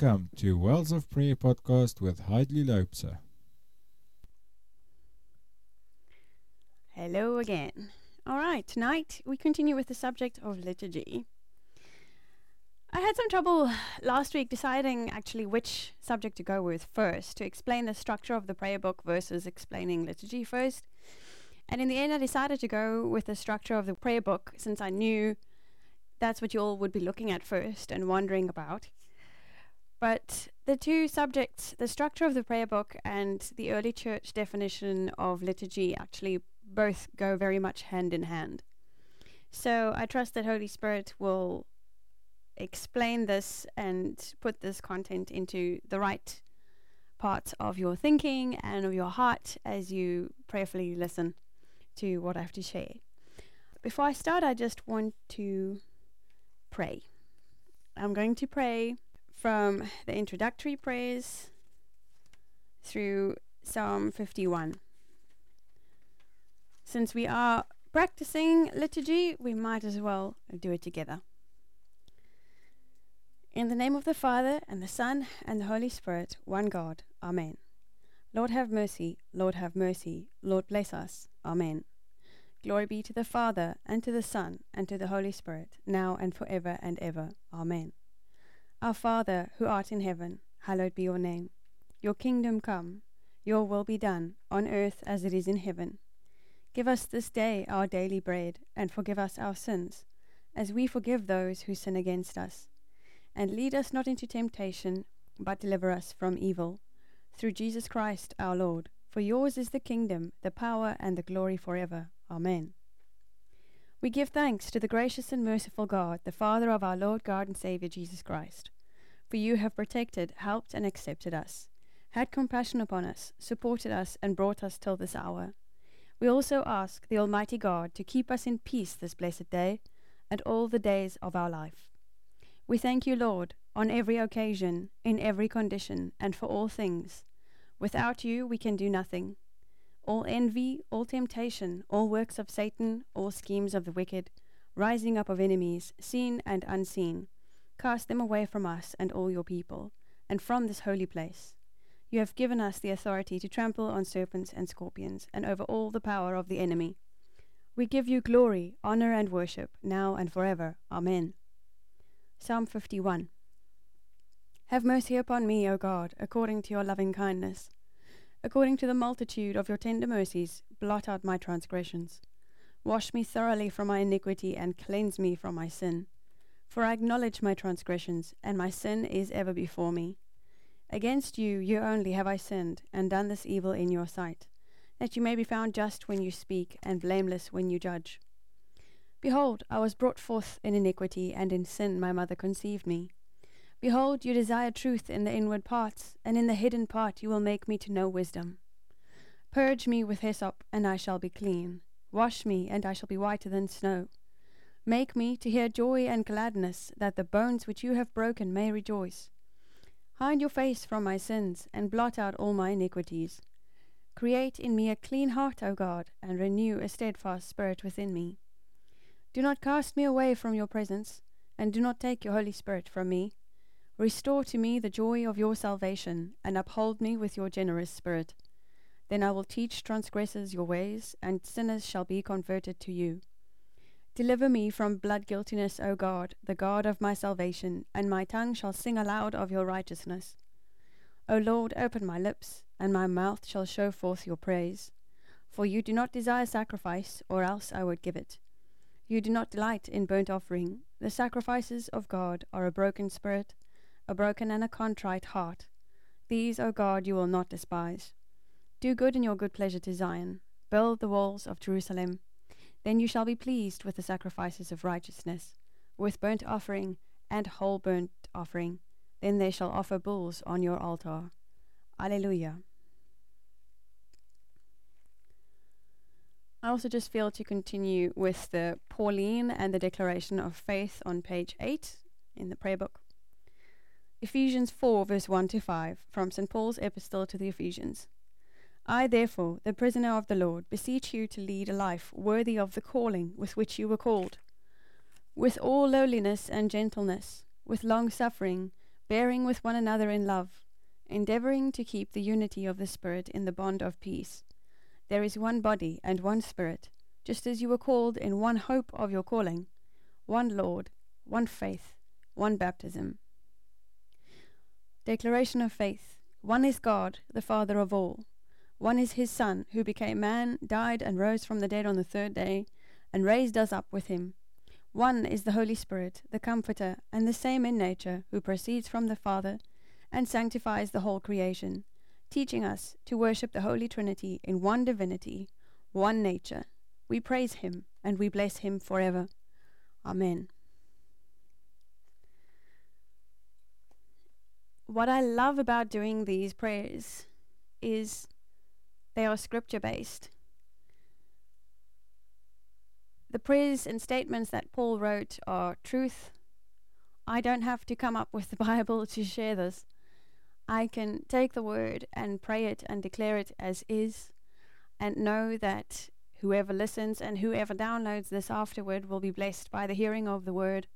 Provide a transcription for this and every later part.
Welcome to Wells of Prayer podcast with Heideli Loubser. Hello again. All right, tonight we continue with the subject of liturgy. I had some trouble last week deciding actually which subject to go with first to explain the structure of the prayer book versus explaining liturgy first. And in the end, I decided to go with the structure of the prayer book since I knew that's what you all would be looking at first and wondering about. But the two subjects, the structure of the prayer book and the early church definition of liturgy, actually both go very much hand in hand. So I trust that Holy Spirit will explain this and put this content into the right parts of your thinking and of your heart as you prayerfully listen to what I have to share. Before I start, I just want to pray. I'm going to pray from the introductory prayers through Psalm 51. Since we are practicing liturgy, we might as well do it together. In the name of the Father, and the Son, and the Holy Spirit, one God. Amen. Lord have mercy, Lord have mercy, Lord bless us. Amen. Glory be to the Father, and to the Son, and to the Holy Spirit, now and forever and ever. Amen. Our Father, who art in heaven, hallowed be your name. Your kingdom come, your will be done, on earth as it is in heaven. Give us this day our daily bread, and forgive us our sins, as we forgive those who sin against us. And lead us not into temptation, but deliver us from evil. Through Jesus Christ our Lord. For yours is the kingdom, the power, and the glory forever. Amen. We give thanks to the gracious and merciful God, the Father of our Lord God and Saviour Jesus Christ. For you have protected, helped, and accepted us, had compassion upon us, supported us, and brought us till this hour. We also ask the Almighty God to keep us in peace this blessed day and all the days of our life. We thank you, Lord, on every occasion, in every condition, and for all things. Without you we can do nothing all envy, all temptation, all works of Satan, all schemes of the wicked, rising up of enemies, seen and unseen, cast them away from us and all your people, and from this holy place. You have given us the authority to trample on serpents and scorpions, and over all the power of the enemy. We give you glory, honor, and worship, now and forever. Amen. Psalm 51 Have mercy upon me, O God, according to your loving kindness According to the multitude of your tender mercies, blot out my transgressions. Wash me thoroughly from my iniquity and cleanse me from my sin. For I acknowledge my transgressions, and my sin is ever before me. Against you, you only, have I sinned, and done this evil in your sight, that you may be found just when you speak, and blameless when you judge. Behold, I was brought forth in iniquity, and in sin my mother conceived me. Behold, you desire truth in the inward parts, and in the hidden part you will make me to know wisdom. Purge me with hyssop, and I shall be clean. Wash me, and I shall be whiter than snow. Make me to hear joy and gladness, that the bones which you have broken may rejoice. Hide your face from my sins, and blot out all my iniquities. Create in me a clean heart, O God, and renew a steadfast spirit within me. Do not cast me away from your presence, and do not take your Holy Spirit from me. Restore to me the joy of your salvation, and uphold me with your generous spirit. Then I will teach transgressors your ways, and sinners shall be converted to you. Deliver me from blood guiltiness, O God, the God of my salvation, and my tongue shall sing aloud of your righteousness. O Lord, open my lips, and my mouth shall show forth your praise. For you do not desire sacrifice, or else I would give it. You do not delight in burnt offering. The sacrifices of God are a broken spirit a broken and a contrite heart. These, O God, you will not despise. Do good in your good pleasure to Zion. Build the walls of Jerusalem. Then you shall be pleased with the sacrifices of righteousness, with burnt offering and whole burnt offering. Then they shall offer bulls on your altar. Alleluia. I also just feel to continue with the Pauline and the Declaration of Faith on page 8 in the prayer book. Ephesians 4, verse 1 to 5, from St. Paul's Epistle to the Ephesians. I, therefore, the prisoner of the Lord, beseech you to lead a life worthy of the calling with which you were called, with all lowliness and gentleness, with long suffering, bearing with one another in love, endeavoring to keep the unity of the Spirit in the bond of peace. There is one body and one Spirit, just as you were called in one hope of your calling, one Lord, one faith, one baptism. Declaration of Faith One is God, the Father of all. One is his Son, who became man, died, and rose from the dead on the third day, and raised us up with him. One is the Holy Spirit, the Comforter, and the same in nature, who proceeds from the Father, and sanctifies the whole creation, teaching us to worship the Holy Trinity in one divinity, one nature. We praise him, and we bless him forever. Amen. What I love about doing these prayers is they are scripture based. The prayers and statements that Paul wrote are truth. I don't have to come up with the Bible to share this. I can take the word and pray it and declare it as is, and know that whoever listens and whoever downloads this afterward will be blessed by the hearing of the word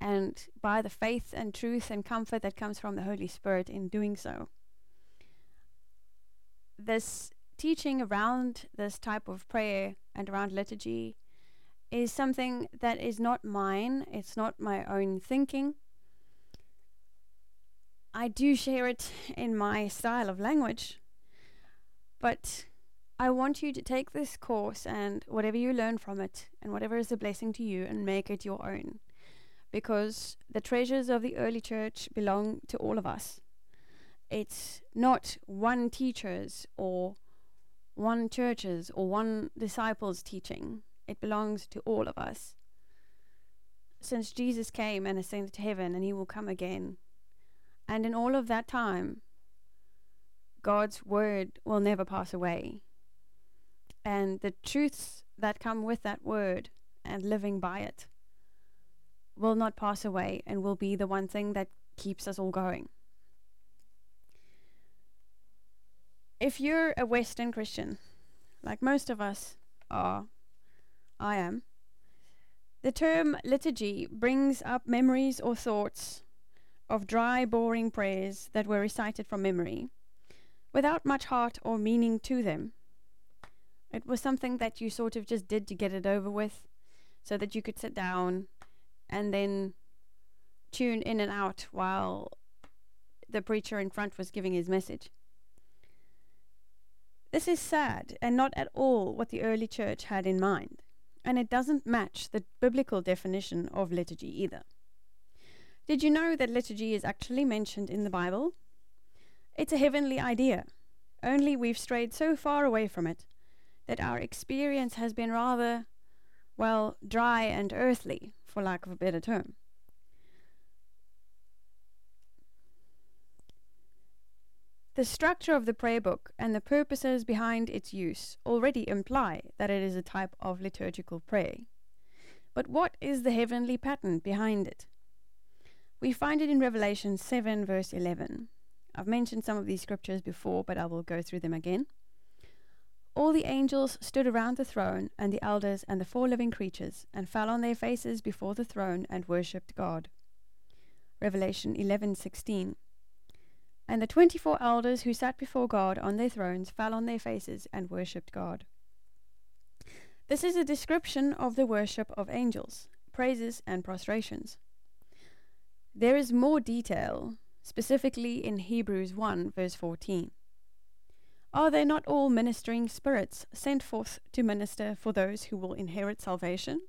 and by the faith and truth and comfort that comes from the Holy Spirit in doing so. This teaching around this type of prayer and around liturgy is something that is not mine, it's not my own thinking. I do share it in my style of language, but I want you to take this course and whatever you learn from it and whatever is a blessing to you and make it your own because the treasures of the early church belong to all of us. It's not one teacher's or one church's or one disciple's teaching. It belongs to all of us. Since Jesus came and ascended to heaven and he will come again. And in all of that time, God's word will never pass away. And the truths that come with that word and living by it will not pass away and will be the one thing that keeps us all going. If you're a Western Christian, like most of us are, I am, the term liturgy brings up memories or thoughts of dry, boring prayers that were recited from memory, without much heart or meaning to them. It was something that you sort of just did to get it over with, so that you could sit down and then tune in and out while the preacher in front was giving his message. This is sad and not at all what the early church had in mind, and it doesn't match the biblical definition of liturgy either. Did you know that liturgy is actually mentioned in the Bible? It's a heavenly idea, only we've strayed so far away from it that our experience has been rather, well, dry and earthly for lack of a better term. The structure of the prayer book and the purposes behind its use already imply that it is a type of liturgical prayer. But what is the heavenly pattern behind it? We find it in Revelation 7, verse 11. I've mentioned some of these scriptures before, but I will go through them again. All the angels stood around the throne, and the elders and the four living creatures, and fell on their faces before the throne and worshipped God. Revelation 11:16. And the twenty-four elders who sat before God on their thrones fell on their faces and worshipped God. This is a description of the worship of angels, praises and prostrations. There is more detail, specifically in Hebrews 1 verse 14. Are they not all ministering spirits sent forth to minister for those who will inherit salvation?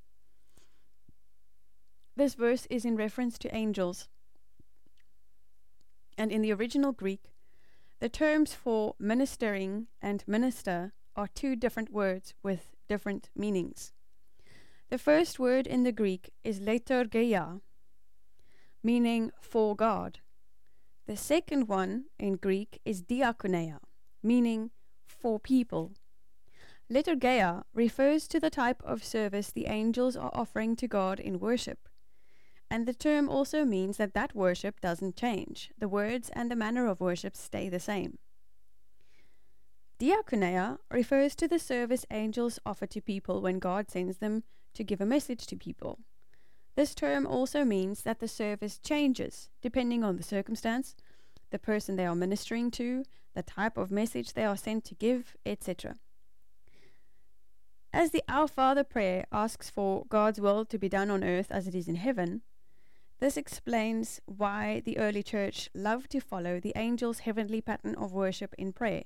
This verse is in reference to angels. And in the original Greek, the terms for ministering and minister are two different words with different meanings. The first word in the Greek is liturgeia, meaning for God. The second one in Greek is diakonia, meaning for people. Liturgia refers to the type of service the angels are offering to God in worship. And the term also means that that worship doesn't change. The words and the manner of worship stay the same. Diakonia refers to the service angels offer to people when God sends them to give a message to people. This term also means that the service changes depending on the circumstance, the person they are ministering to, the type of message they are sent to give, etc. As the Our Father prayer asks for God's will to be done on earth as it is in heaven, this explains why the early church loved to follow the angel's heavenly pattern of worship in prayer,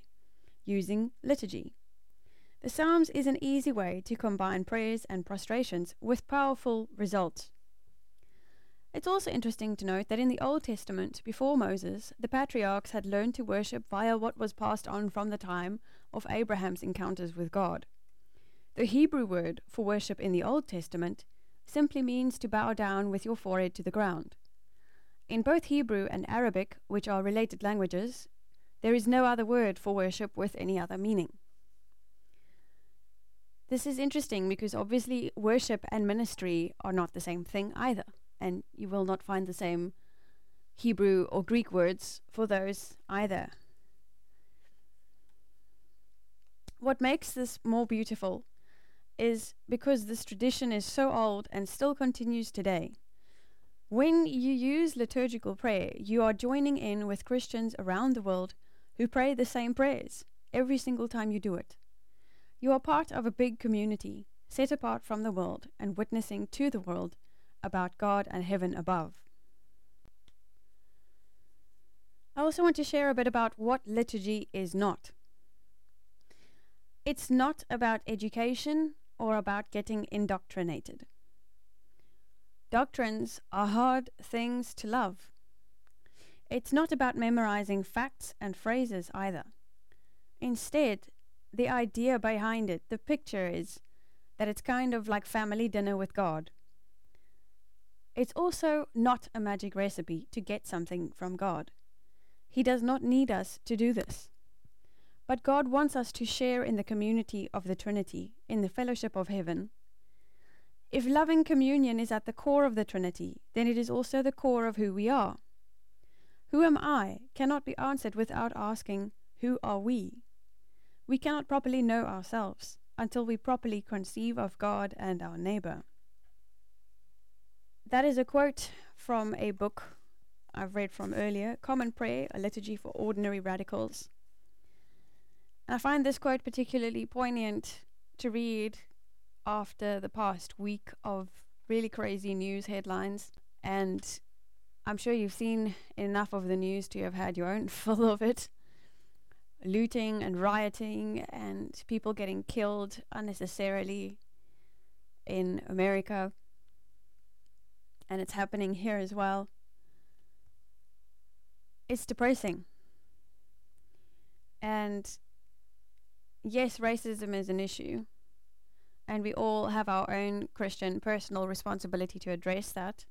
using liturgy. The Psalms is an easy way to combine prayers and prostrations with powerful results. It's also interesting to note that in the Old Testament, before Moses, the patriarchs had learned to worship via what was passed on from the time of Abraham's encounters with God. The Hebrew word for worship in the Old Testament simply means to bow down with your forehead to the ground. In both Hebrew and Arabic, which are related languages, there is no other word for worship with any other meaning. This is interesting because obviously worship and ministry are not the same thing either and you will not find the same Hebrew or Greek words for those either. What makes this more beautiful is because this tradition is so old and still continues today. When you use liturgical prayer, you are joining in with Christians around the world who pray the same prayers every single time you do it. You are part of a big community, set apart from the world and witnessing to the world about God and heaven above. I also want to share a bit about what liturgy is not. It's not about education or about getting indoctrinated. Doctrines are hard things to love. It's not about memorizing facts and phrases either. Instead, the idea behind it, the picture is that it's kind of like family dinner with God. It's also not a magic recipe to get something from God. He does not need us to do this. But God wants us to share in the community of the Trinity, in the fellowship of heaven. If loving communion is at the core of the Trinity, then it is also the core of who we are. Who am I cannot be answered without asking, Who are we? We cannot properly know ourselves until we properly conceive of God and our neighbor. That is a quote from a book I've read from earlier Common Prayer, a liturgy for ordinary radicals. And I find this quote particularly poignant to read after the past week of really crazy news headlines. And I'm sure you've seen enough of the news to have had your own full of it looting and rioting, and people getting killed unnecessarily in America and it's happening here as well. It's depressing. And yes, racism is an issue. And we all have our own Christian personal responsibility to address that.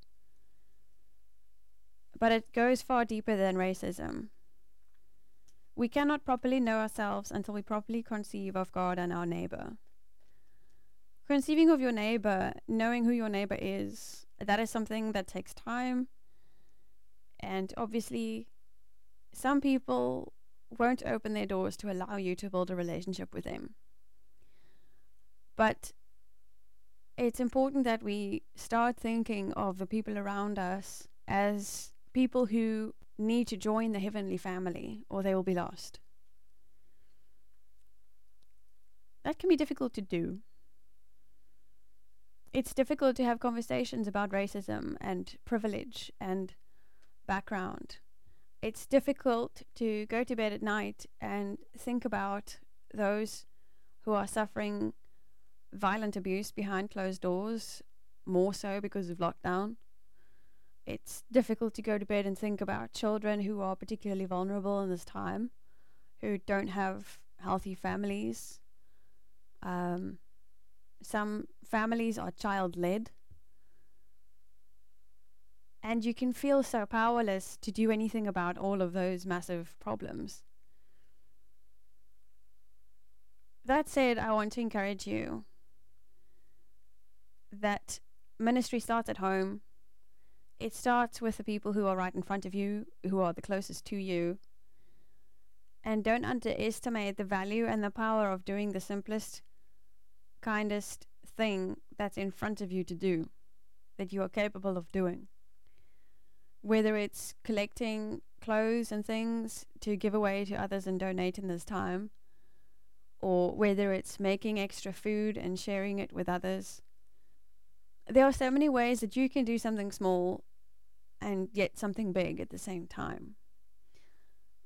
But it goes far deeper than racism. We cannot properly know ourselves until we properly conceive of God and our neighbor. Conceiving of your neighbor, knowing who your neighbor is, that is something that takes time. And obviously, some people won't open their doors to allow you to build a relationship with them. But it's important that we start thinking of the people around us as people who need to join the heavenly family or they will be lost. That can be difficult to do it's difficult to have conversations about racism and privilege and background. It's difficult to go to bed at night and think about those who are suffering violent abuse behind closed doors, more so because of lockdown. It's difficult to go to bed and think about children who are particularly vulnerable in this time, who don't have healthy families. Um, some families are child led. And you can feel so powerless to do anything about all of those massive problems. That said, I want to encourage you that ministry starts at home. It starts with the people who are right in front of you, who are the closest to you. And don't underestimate the value and the power of doing the simplest kindest thing that's in front of you to do. that you are capable of doing. Whether it's collecting clothes and things to give away to others and donate in this time, or whether it's making extra food and sharing it with others. There are so many ways that you can do something small and yet something big at the same time.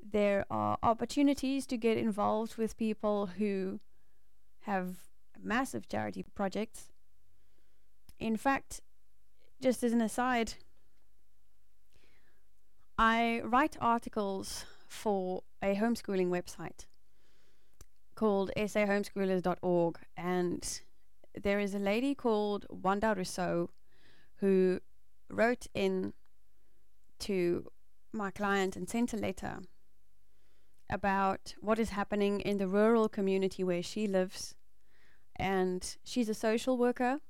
There are opportunities to get involved with people who have massive charity projects. In fact, just as an aside, I write articles for a homeschooling website called sahomeschoolers.org and there is a lady called Wanda Rousseau who wrote in to my client and sent a letter about what is happening in the rural community where she lives. And she's a social worker,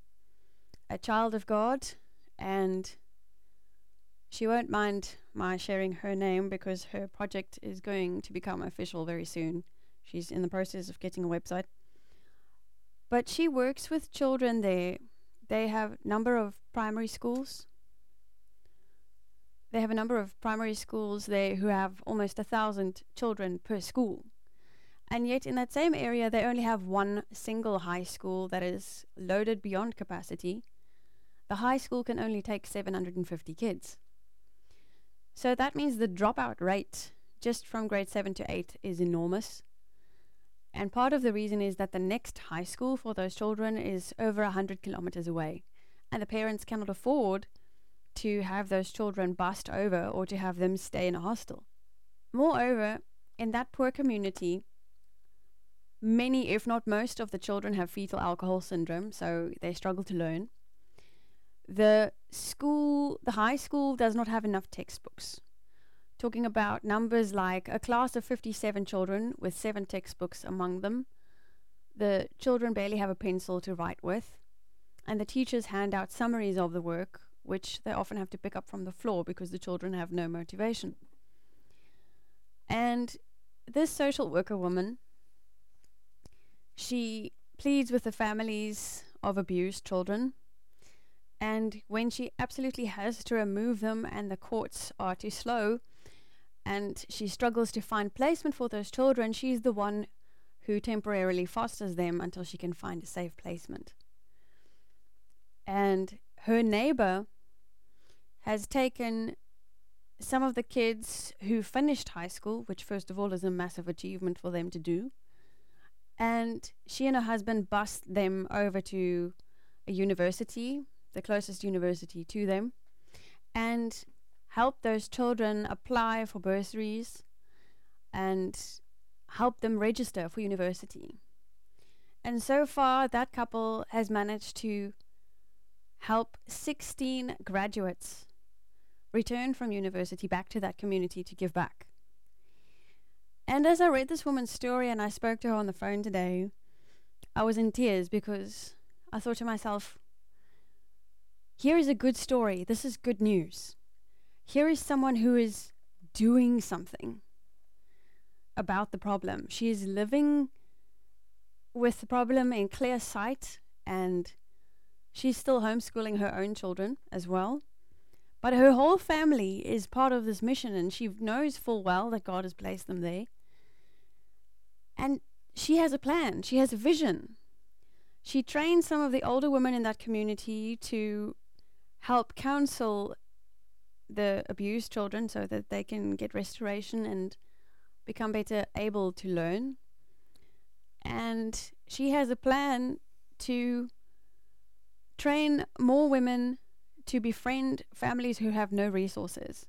a child of God, and she won't mind my sharing her name because her project is going to become official very soon. She's in the process of getting a website. But she works with children there. They have a number of primary schools they have a number of primary schools there who have almost a thousand children per school. And yet, in that same area, they only have one single high school that is loaded beyond capacity. The high school can only take 750 kids. So that means the dropout rate just from grade 7 to 8 is enormous. And part of the reason is that the next high school for those children is over 100 kilometers away. And the parents cannot afford to have those children bussed over or to have them stay in a hostel. Moreover, in that poor community, many, if not most, of the children have fetal alcohol syndrome, so they struggle to learn. The school, the high school, does not have enough textbooks. Talking about numbers like a class of 57 children with seven textbooks among them. The children barely have a pencil to write with, and the teachers hand out summaries of the work which they often have to pick up from the floor because the children have no motivation. And this social worker woman, she pleads with the families of abused children. And when she absolutely has to remove them, and the courts are too slow, and she struggles to find placement for those children, she's the one who temporarily fosters them until she can find a safe placement. And her neighbor has taken some of the kids who finished high school, which, first of all, is a massive achievement for them to do. And she and her husband bussed them over to a university, the closest university to them, and helped those children apply for bursaries and help them register for university. And so far, that couple has managed to help 16 graduates return from university back to that community to give back. And as I read this woman's story and I spoke to her on the phone today, I was in tears because I thought to myself, here is a good story. This is good news. Here is someone who is doing something about the problem. She is living with the problem in clear sight and she's still homeschooling her own children as well. But her whole family is part of this mission, and she knows full well that God has placed them there. And she has a plan, she has a vision. She trains some of the older women in that community to help counsel the abused children so that they can get restoration and become better able to learn. And she has a plan to train more women to befriend families who have no resources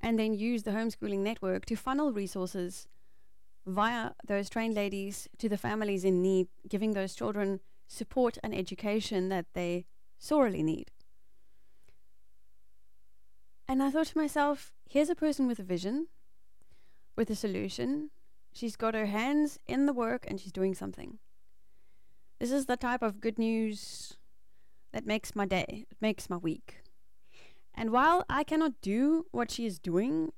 and then use the homeschooling network to funnel resources via those trained ladies to the families in need, giving those children support and education that they sorely need. And I thought to myself, here's a person with a vision, with a solution. She's got her hands in the work and she's doing something. This is the type of good news that makes my day, it makes my week. And while I cannot do what she is doing,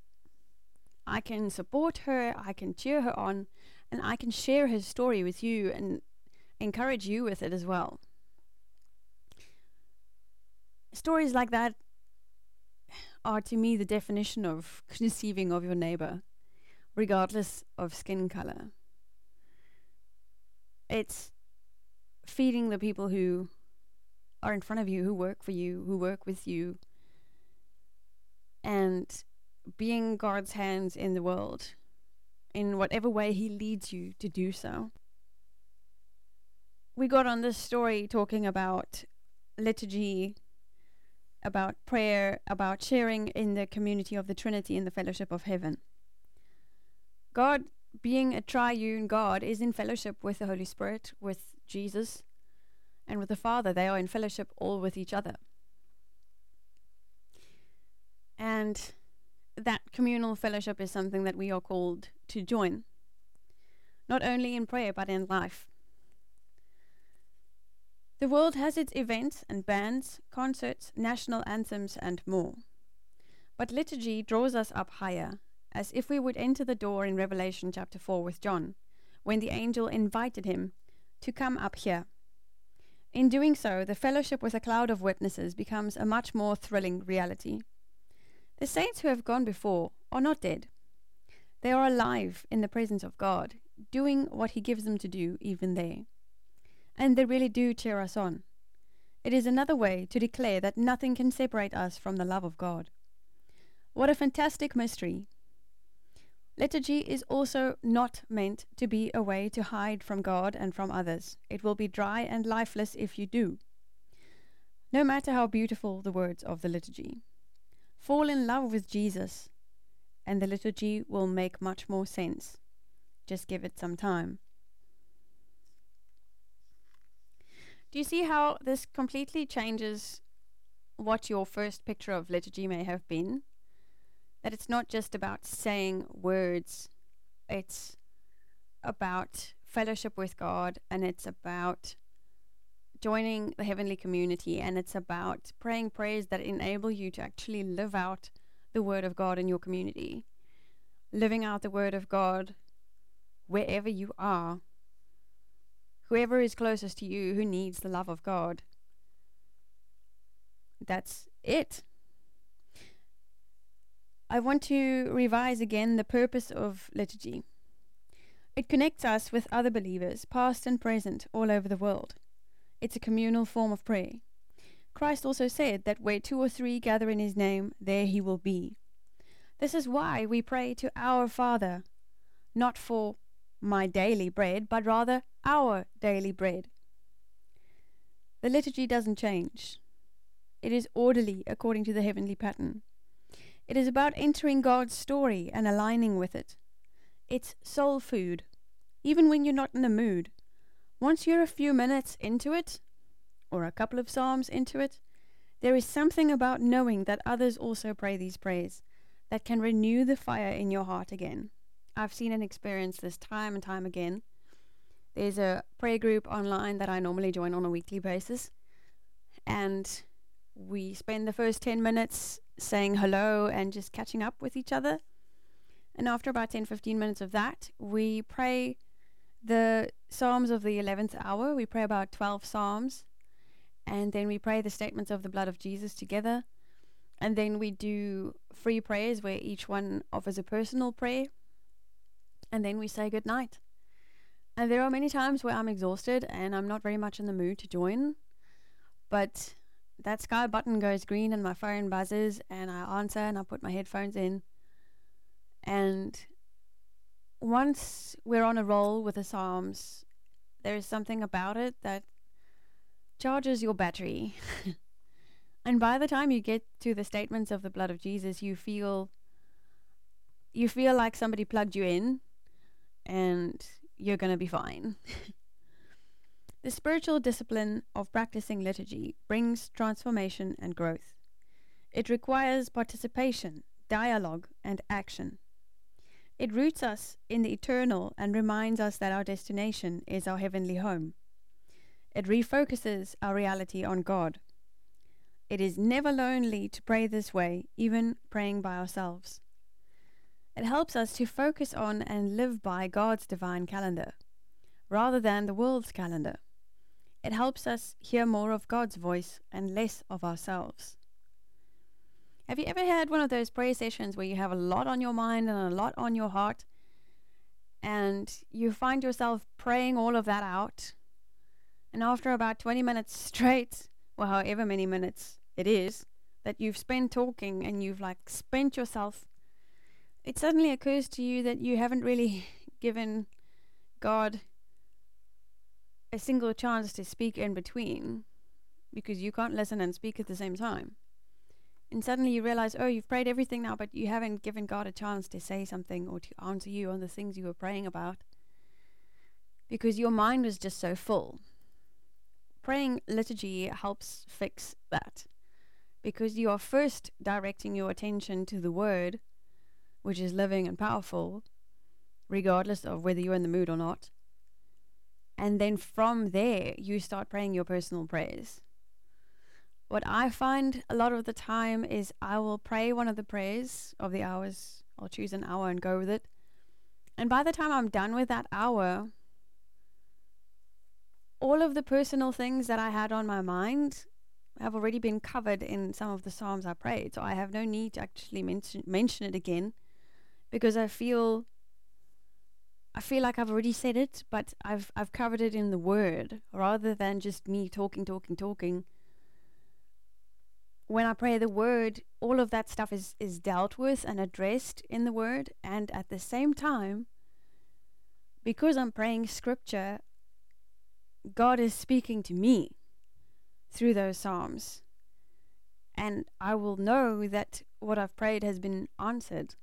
I can support her, I can cheer her on, and I can share her story with you and encourage you with it as well. stories like that are to me the definition of conceiving of your neighbor, regardless of skin color. It's feeding the people who are in front of you, who work for you, who work with you, and being God's hands in the world in whatever way He leads you to do so. We got on this story talking about liturgy, about prayer, about sharing in the community of the Trinity in the fellowship of heaven. God, being a triune God, is in fellowship with the Holy Spirit, with Jesus, and with the Father. They are in fellowship all with each other. And that communal fellowship is something that we are called to join, not only in prayer, but in life. The world has its events and bands, concerts, national anthems, and more. But liturgy draws us up higher, as if we would enter the door in Revelation chapter 4 with John, when the angel invited him to come up here. In doing so, the fellowship with a cloud of witnesses becomes a much more thrilling reality. The saints who have gone before are not dead. They are alive in the presence of God, doing what He gives them to do even there. And they really do cheer us on. It is another way to declare that nothing can separate us from the love of God. What a fantastic mystery! Liturgy is also not meant to be a way to hide from God and from others. It will be dry and lifeless if you do. No matter how beautiful the words of the liturgy. Fall in love with Jesus, and the liturgy will make much more sense. Just give it some time. Do you see how this completely changes what your first picture of liturgy may have been? That it's not just about saying words, it's about fellowship with God and it's about joining the heavenly community and it's about praying prayers that enable you to actually live out the word of God in your community. Living out the word of God wherever you are. Whoever is closest to you who needs the love of God. That's it. I want to revise again the purpose of liturgy. It connects us with other believers, past and present, all over the world. It's a communal form of prayer. Christ also said that where two or three gather in his name, there he will be. This is why we pray to our Father, not for my daily bread, but rather our daily bread. The liturgy doesn't change. It is orderly according to the heavenly pattern. It is about entering God's story and aligning with it. It's soul food, even when you're not in the mood. Once you're a few minutes into it, or a couple of psalms into it, there is something about knowing that others also pray these prayers that can renew the fire in your heart again. I've seen and experienced this time and time again. There's a prayer group online that I normally join on a weekly basis, and we spend the first 10 minutes saying hello and just catching up with each other. And after about 10 15 minutes of that, we pray the Psalms of the 11th hour. We pray about 12 Psalms. And then we pray the statements of the blood of Jesus together. And then we do free prayers where each one offers a personal prayer. And then we say good night. And there are many times where I'm exhausted and I'm not very much in the mood to join. But that Skype button goes green and my phone buzzes and I answer and I put my headphones in. And once we're on a roll with the Psalms, there is something about it that charges your battery. and by the time you get to the statements of the blood of Jesus, you feel you feel like somebody plugged you in and you're going to be fine. the spiritual discipline of practicing liturgy brings transformation and growth. It requires participation, dialogue, and action. It roots us in the eternal and reminds us that our destination is our heavenly home. It refocuses our reality on God. It is never lonely to pray this way, even praying by ourselves. It helps us to focus on and live by God's divine calendar, rather than the world's calendar. it helps us hear more of God's voice and less of ourselves. Have you ever had one of those prayer sessions where you have a lot on your mind and a lot on your heart, and you find yourself praying all of that out? And after about 20 minutes straight, or however many minutes it is, that you've spent talking and you've like spent yourself, it suddenly occurs to you that you haven't really given God a single chance to speak in between because you can't listen and speak at the same time. And suddenly you realize, oh, you've prayed everything now, but you haven't given God a chance to say something or to answer you on the things you were praying about because your mind was just so full. Praying liturgy helps fix that because you are first directing your attention to the Word, which is living and powerful, regardless of whether you're in the mood or not. And then from there, you start praying your personal prayers. What I find a lot of the time is I will pray one of the prayers of the hours. I'll choose an hour and go with it. And by the time I'm done with that hour, all of the personal things that I had on my mind have already been covered in some of the Psalms I prayed. So I have no need to actually mention, mention it again because I feel I feel like I've already said it, but I've I've covered it in the word rather than just me talking, talking, talking. When I pray the word, all of that stuff is, is dealt with and addressed in the word, and at the same time, because I'm praying scripture, God is speaking to me through those Psalms. And I will know that what I've prayed has been answered.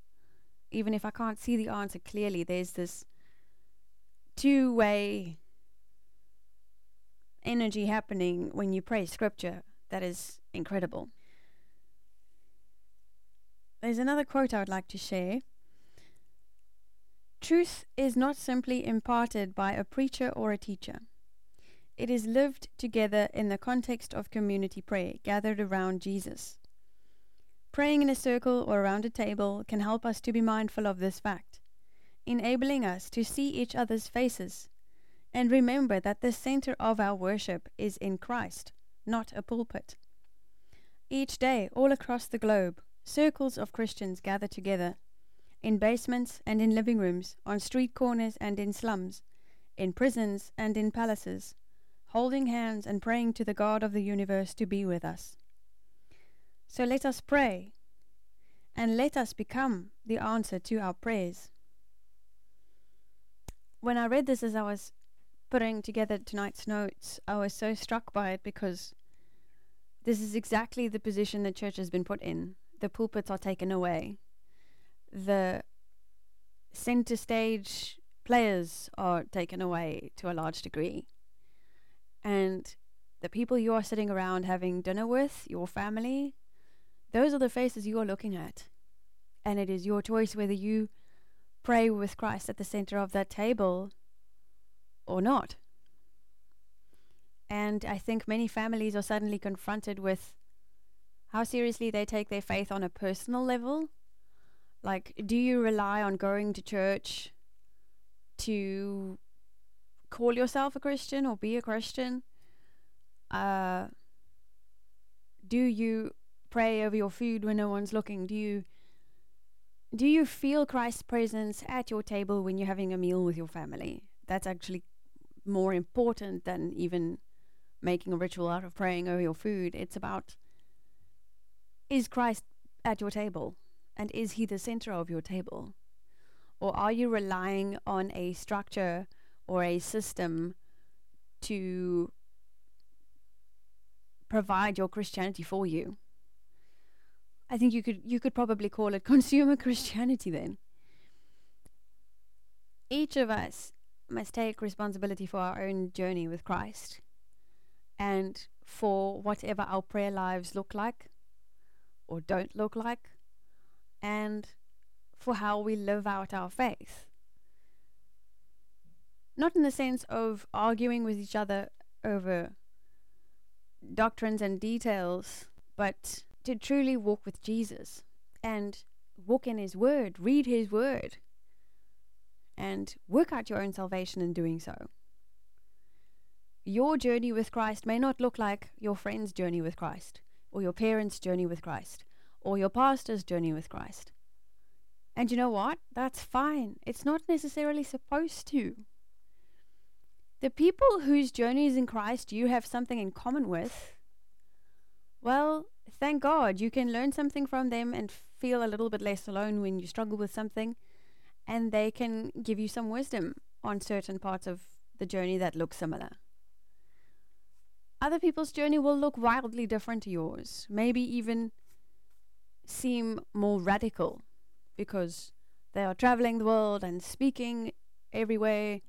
Even if I can't see the answer clearly, there's this two way energy happening when you pray scripture that is incredible. There's another quote I would like to share. Truth is not simply imparted by a preacher or a teacher. It is lived together in the context of community prayer, gathered around Jesus. Praying in a circle or around a table can help us to be mindful of this fact enabling us to see each other's faces and remember that the center of our worship is in Christ, not a pulpit. Each day, all across the globe, circles of Christians gather together in basements and in living rooms, on street corners and in slums, in prisons and in palaces, holding hands and praying to the God of the universe to be with us. So let us pray, and let us become the answer to our prayers when I read this as I was putting together tonight's notes, I was so struck by it because this is exactly the position the church has been put in. The pulpits are taken away. The center stage players are taken away to a large degree. And the people you are sitting around having dinner with, your family, those are the faces you are looking at. And it is your choice whether you pray with Christ at the center of that table or not. And I think many families are suddenly confronted with how seriously they take their faith on a personal level. Like, do you rely on going to church to call yourself a Christian or be a Christian? Uh, do you pray over your food when no one's looking? Do you do you feel Christ's presence at your table when you're having a meal with your family? That's actually more important than even making a ritual out of praying over your food. It's about is Christ at your table? And is he the center of your table? Or are you relying on a structure or a system to provide your Christianity for you? I think you could you could probably call it consumer Christianity then. Each of us must take responsibility for our own journey with Christ and for whatever our prayer lives look like or don't look like and for how we live out our faith. Not in the sense of arguing with each other over doctrines and details, but to truly walk with Jesus and walk in His Word, read His Word, and work out your own salvation in doing so. your journey with Christ may not look like your friend's journey with Christ, or your parents' journey with Christ, or your pastor's journey with Christ. And you know what? That's fine. It's not necessarily supposed to. The people whose journeys in Christ you have something in common with, well, thank God you can learn something from them and feel a little bit less alone when you struggle with something, and they can give you some wisdom on certain parts of the journey that look similar. Other people's journey will look wildly different to yours, maybe even seem more radical because they are traveling the world and speaking everywhere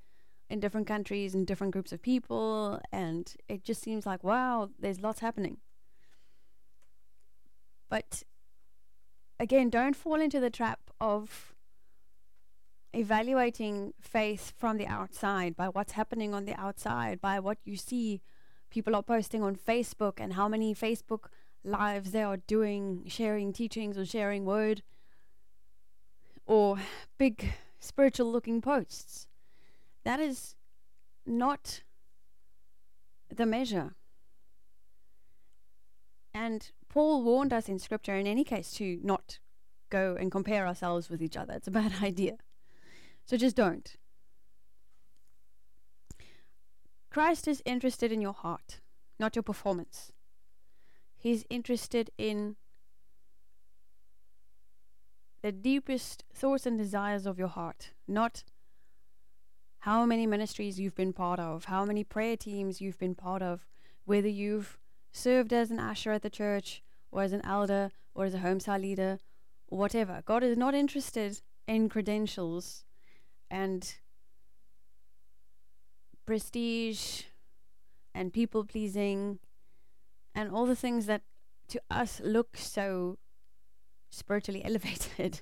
in different countries and different groups of people, and it just seems like, wow, there's lots happening. But again, don't fall into the trap of evaluating faith from the outside by what's happening on the outside, by what you see people are posting on Facebook and how many Facebook lives they are doing, sharing teachings or sharing word or big spiritual looking posts. That is not the measure. And Paul warned us in scripture, in any case, to not go and compare ourselves with each other. It's a bad idea. So just don't. Christ is interested in your heart, not your performance. He's interested in the deepest thoughts and desires of your heart, not how many ministries you've been part of, how many prayer teams you've been part of, whether you've served as an usher at the church, or as an elder, or as a home cell leader, or whatever. God is not interested in credentials and prestige and people pleasing and all the things that to us look so spiritually elevated.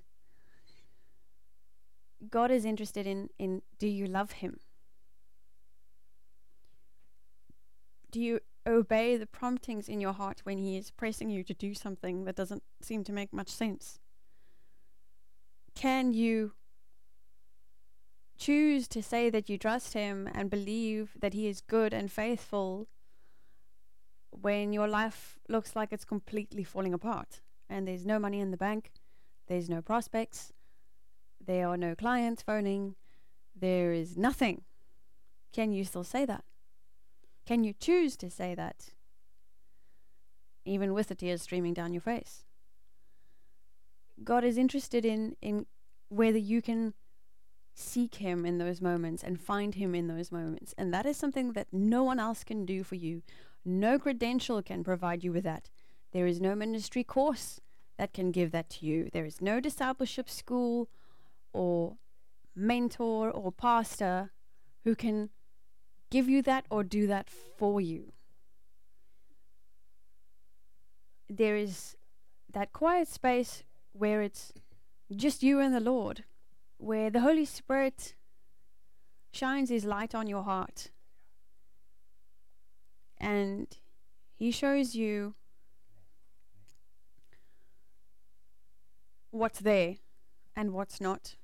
God is interested in in do you love him? Do you obey the promptings in your heart when he is pressing you to do something that doesn't seem to make much sense? Can you choose to say that you trust him and believe that he is good and faithful when your life looks like it's completely falling apart? and there's no money in the bank, there's no prospects, there are no clients phoning, there is nothing. Can you still say that? Can you choose to say that? Even with the tears streaming down your face. God is interested in, in whether you can seek Him in those moments and find Him in those moments. And that is something that no one else can do for you. No credential can provide you with that. There is no ministry course that can give that to you. There is no discipleship school or mentor or pastor who can give you that or do that for you. There is that quiet space where it's just you and the Lord, where the Holy Spirit shines His light on your heart and He shows you what's there and what's not.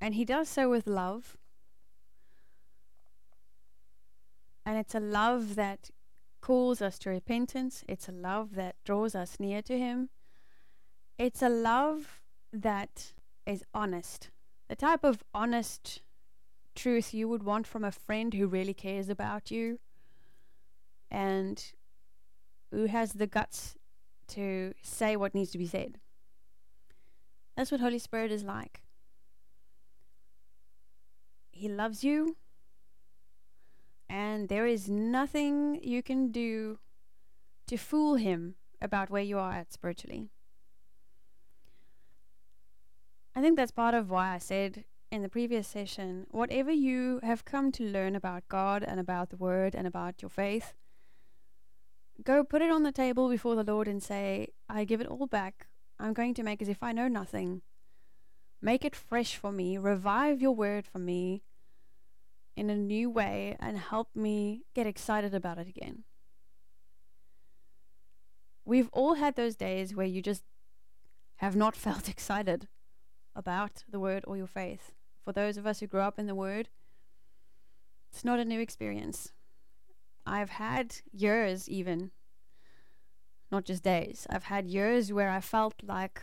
And he does so with love. And it's a love that calls us to repentance. It's a love that draws us near to him. It's a love that is honest. The type of honest truth you would want from a friend who really cares about you and who has the guts to say what needs to be said. That's what Holy Spirit is like. He loves you, and there is nothing you can do to fool him about where you are at spiritually. I think that's part of why I said in the previous session whatever you have come to learn about God and about the Word and about your faith, go put it on the table before the Lord and say, I give it all back. I'm going to make as if I know nothing. Make it fresh for me. Revive your word for me in a new way and help me get excited about it again. We've all had those days where you just have not felt excited about the word or your faith. For those of us who grew up in the word, It's not a new experience. I've had years, even, not just days, I've had years where I felt like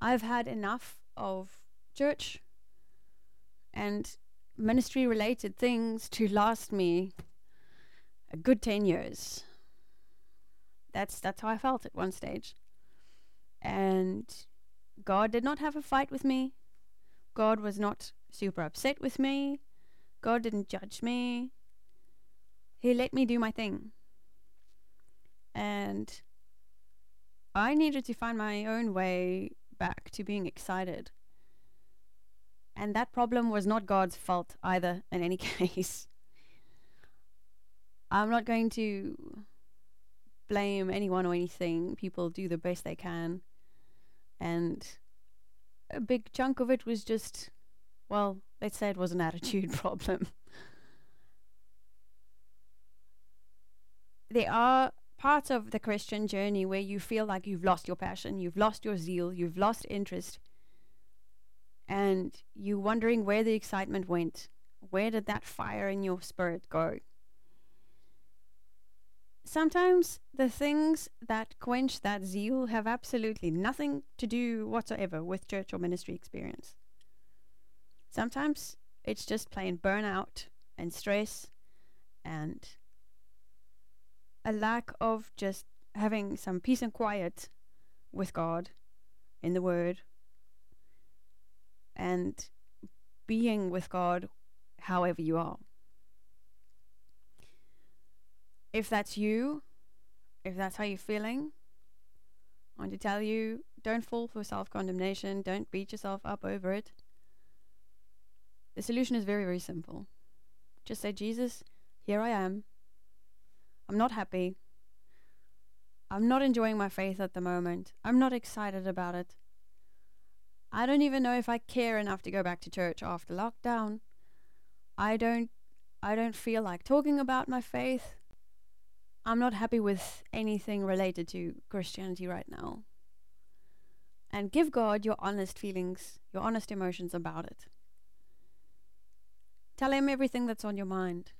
I've had enough of church and ministry related things to last me a good 10 years. That's that's how I felt at one stage. And God did not have a fight with me. God was not super upset with me. God didn't judge me. He let me do my thing. And I needed to find my own way back to being excited. And that problem was not God's fault either, in any case. I'm not going to blame anyone or anything. People do the best they can. And a big chunk of it was just, well, let's say it was an attitude problem. there are parts of the Christian journey where you feel like you've lost your passion, you've lost your zeal, you've lost interest, and you're wondering where the excitement went. Where did that fire in your spirit go? Sometimes the things that quench that zeal have absolutely nothing to do whatsoever with church or ministry experience. Sometimes it's just plain burnout and stress and a lack of just having some peace and quiet with God in the Word and being with God however you are. If that's you, if that's how you're feeling, I want to tell you don't fall for self condemnation, don't beat yourself up over it. The solution is very, very simple. Just say, Jesus, here I am. I'm not happy. I'm not enjoying my faith at the moment. I'm not excited about it. I don't even know if I care enough to go back to church after lockdown. I don't I don't feel like talking about my faith. I'm not happy with anything related to Christianity right now. And give God your honest feelings, your honest emotions about it. Tell him everything that's on your mind.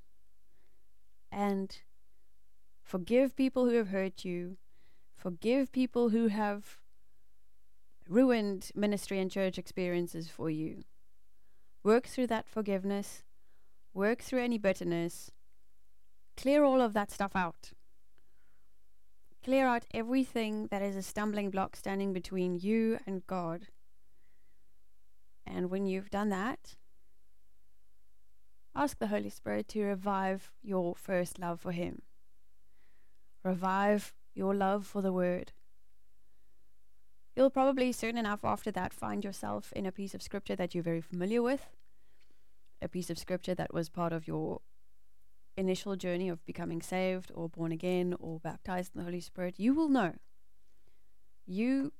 And forgive people who have hurt you. Forgive people who have ruined ministry and church experiences for you. Work through that forgiveness, work through any bitterness, clear all of that stuff out. Clear out everything that is a stumbling block standing between you and God. And when you've done that, ask the Holy Spirit to revive your first love for Him. Revive your love for the Word. You'll probably soon enough after that find yourself in a piece of scripture that you're very familiar with, a piece of scripture that was part of your initial journey of becoming saved or born again or baptized in the Holy Spirit. You will know. You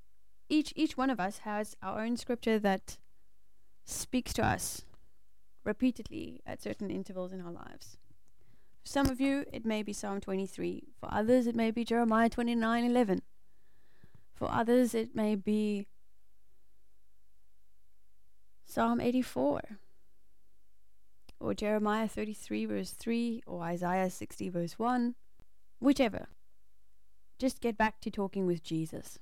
each each one of us has our own scripture that speaks to us repeatedly at certain intervals in our lives. For some of you, it may be Psalm 23. For others, it may be Jeremiah 29:11. For others, it may be Psalm 84, or Jeremiah 33, verse 3, or Isaiah 60, verse 1. Whichever. Just get back to talking with Jesus.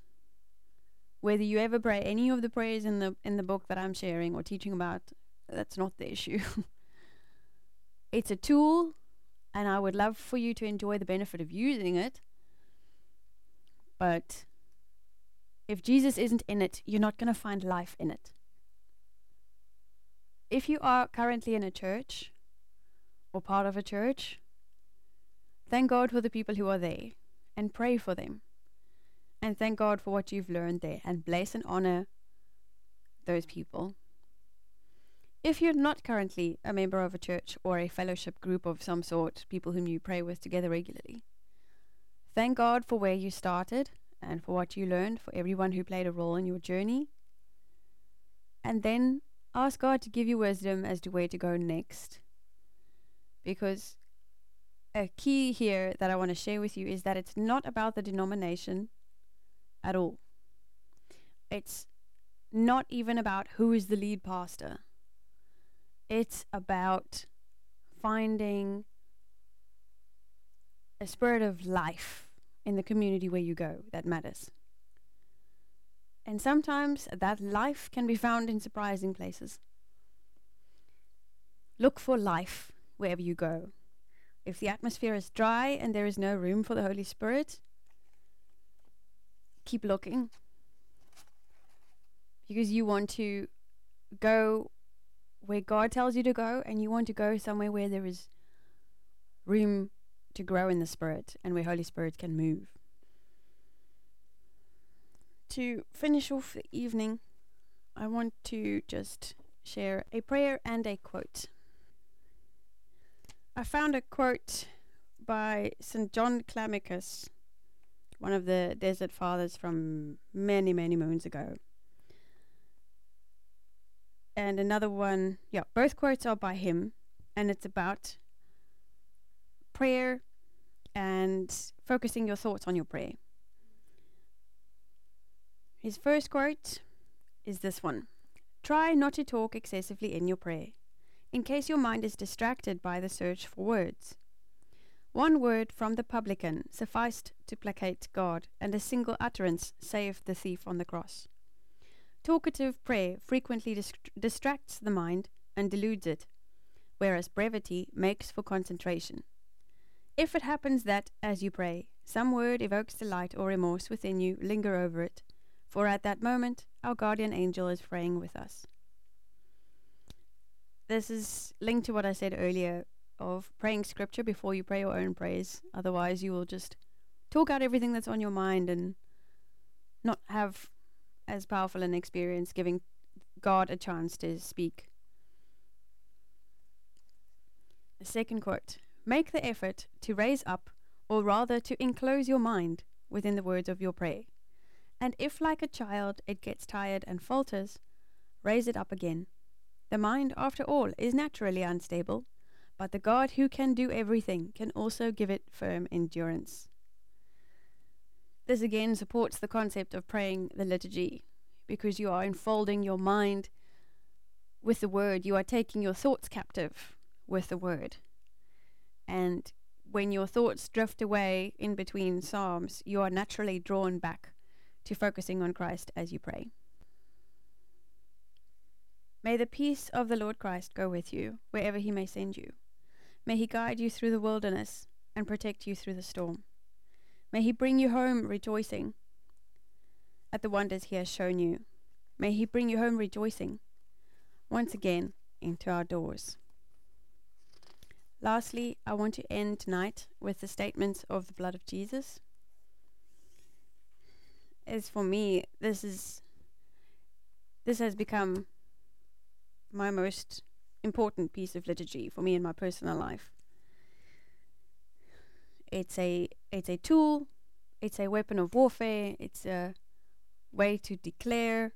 Whether you ever pray any of the prayers in the in the book that I'm sharing or teaching about, that's not the issue. it's a tool, and I would love for you to enjoy the benefit of using it. But if Jesus isn't in it, you're not going to find life in it. If you are currently in a church or part of a church, thank God for the people who are there and pray for them. And thank God for what you've learned there and bless and honor those people. If you're not currently a member of a church or a fellowship group of some sort, people whom you pray with together regularly, thank God for where you started and for what you learned, for everyone who played a role in your journey. And then ask God to give you wisdom as to where to go next. Because a key here that I want to share with you is that it's not about the denomination at all. It's not even about who is the lead pastor. It's about finding a spirit of life in the community where you go that matters. And sometimes that life can be found in surprising places. Look for life wherever you go. If the atmosphere is dry and there is no room for the Holy Spirit, keep looking. Because you want to go where God tells you to go, and you want to go somewhere where there is room to grow in the Spirit and where Holy Spirit can move. To finish off the evening, I want to just share a prayer and a quote. I found a quote by St. John Climacus, one of the desert fathers from many, many moons ago. And another one, yeah, both quotes are by him, and it's about prayer and focusing your thoughts on your prayer. His first quote is this one Try not to talk excessively in your prayer in case your mind is distracted by the search for words. One word from the publican sufficed to placate God, and a single utterance saved the thief on the cross. Talkative prayer frequently dist- distracts the mind and deludes it, whereas brevity makes for concentration. If it happens that, as you pray, some word evokes delight or remorse within you, linger over it, for at that moment our guardian angel is praying with us this is linked to what I said earlier of praying scripture before you pray your own prayers. Otherwise, you will just talk out everything that's on your mind and not have as powerful an experience giving God a chance to speak. The second quote Make the effort to raise up, or rather to enclose your mind within the words of your prayer. And if, like a child, it gets tired and falters, raise it up again the mind, after all, is naturally unstable, but the God who can do everything can also give it firm endurance. This again supports the concept of praying the liturgy, because you are enfolding your mind with the word, you are taking your thoughts captive with the word. And when your thoughts drift away in between psalms, you are naturally drawn back to focusing on Christ as you pray. May the peace of the Lord Christ go with you wherever he may send you. May he guide you through the wilderness and protect you through the storm. May he bring you home rejoicing at the wonders he has shown you. May he bring you home rejoicing once again into our doors. Lastly, I want to end tonight with the statements of the blood of Jesus. As for me, this is this has become my most important piece of liturgy for me in my personal life. It's a it's a tool, it's a weapon of warfare, it's a way to declare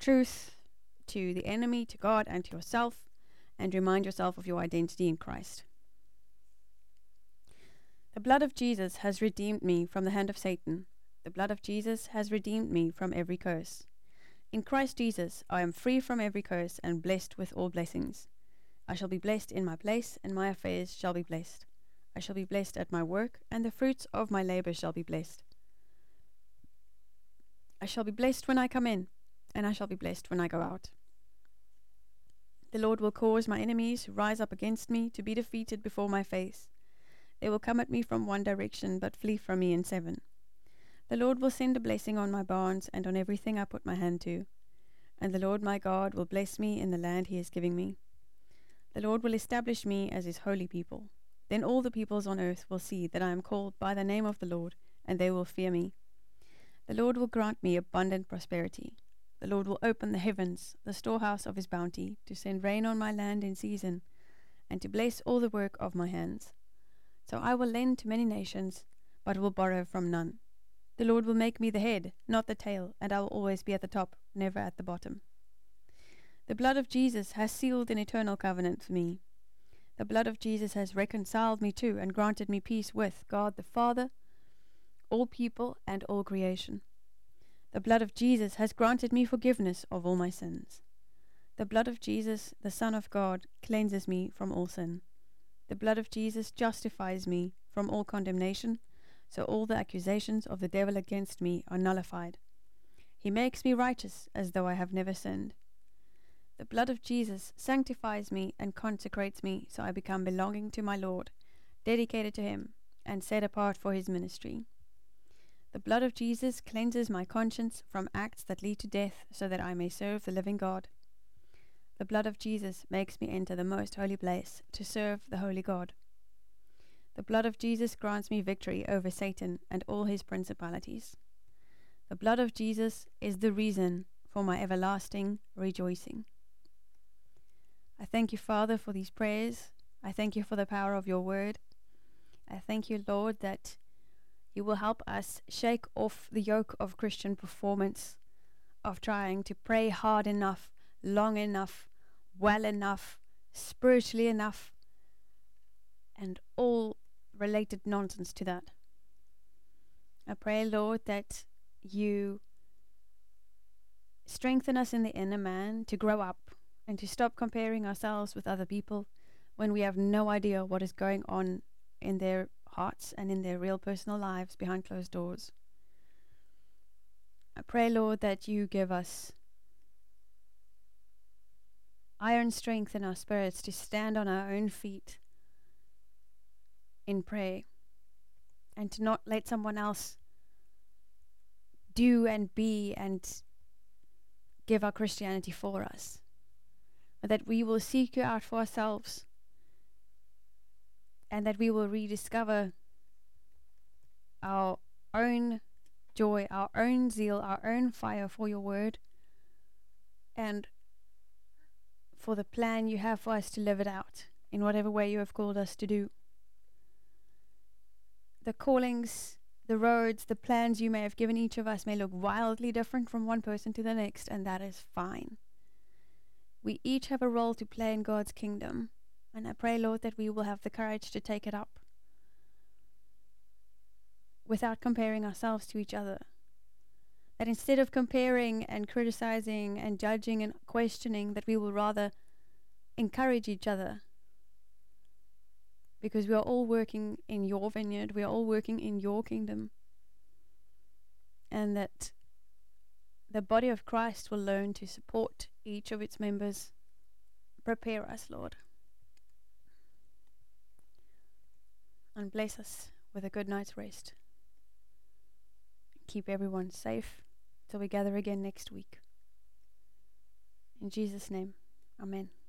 truth to the enemy, to God, and to yourself, and remind yourself of your identity in Christ. The blood of Jesus has redeemed me from the hand of Satan. The blood of Jesus has redeemed me from every curse. In Christ Jesus, I am free from every curse and blessed with all blessings. I shall be blessed in my place, and my affairs shall be blessed. I shall be blessed at my work, and the fruits of my labor shall be blessed. I shall be blessed when I come in, and I shall be blessed when I go out. The Lord will cause my enemies who rise up against me to be defeated before my face. They will come at me from one direction, but flee from me in seven. The Lord will send a blessing on my barns and on everything I put my hand to. And the Lord my God will bless me in the land he is giving me. The Lord will establish me as his holy people. Then all the peoples on earth will see that I am called by the name of the Lord, and they will fear me. The Lord will grant me abundant prosperity. The Lord will open the heavens, the storehouse of his bounty, to send rain on my land in season, and to bless all the work of my hands. So I will lend to many nations, but will borrow from none. The Lord will make me the head, not the tail, and I will always be at the top, never at the bottom. The blood of Jesus has sealed an eternal covenant for me. The blood of Jesus has reconciled me to and granted me peace with God the Father, all people, and all creation. The blood of Jesus has granted me forgiveness of all my sins. The blood of Jesus, the Son of God, cleanses me from all sin. The blood of Jesus justifies me from all condemnation, so all the accusations of the devil against me are nullified. He makes me righteous as though I have never sinned. The blood of Jesus sanctifies me and consecrates me so I become belonging to my Lord, dedicated to Him, and set apart for His ministry. The blood of Jesus cleanses my conscience from acts that lead to death so that I may serve the living God. The blood of Jesus makes me enter the most holy place to serve the holy God. The blood of Jesus grants me victory over Satan and all his principalities. The blood of Jesus is the reason for my everlasting rejoicing. I thank you, Father, for these prayers. I thank you for the power of your word. I thank you, Lord, that you will help us shake off the yoke of Christian performance, of trying to pray hard enough, long enough, well enough, spiritually enough, and all related nonsense to that. I pray, Lord, that you strengthen us in the inner man to grow up and to stop comparing ourselves with other people when we have no idea what is going on in their hearts and in their real personal lives behind closed doors. I pray, Lord, that you give us iron strength in our spirits to stand on our own feet in prayer and to not let someone else do and be and give our Christianity for us. But that we will seek you out for ourselves and that we will rediscover our own joy, our own zeal, our own fire for your word, and for the plan you have for us to live it out in whatever way you have called us to do. The callings, the roads, the plans you may have given each of us may look wildly different from one person to the next, and that is fine. We each have a role to play in God's kingdom and I pray, Lord, that we will have the courage to take it up without comparing ourselves to each other. That instead of comparing and criticizing and judging and questioning, that we will rather encourage each other. Because we are all working in your vineyard, we are all working in your kingdom. And that the body of Christ will learn to support each of its members. Prepare us, Lord. and bless us with a good night's rest. Keep everyone safe till we gather again next week. In Jesus' name, Amen.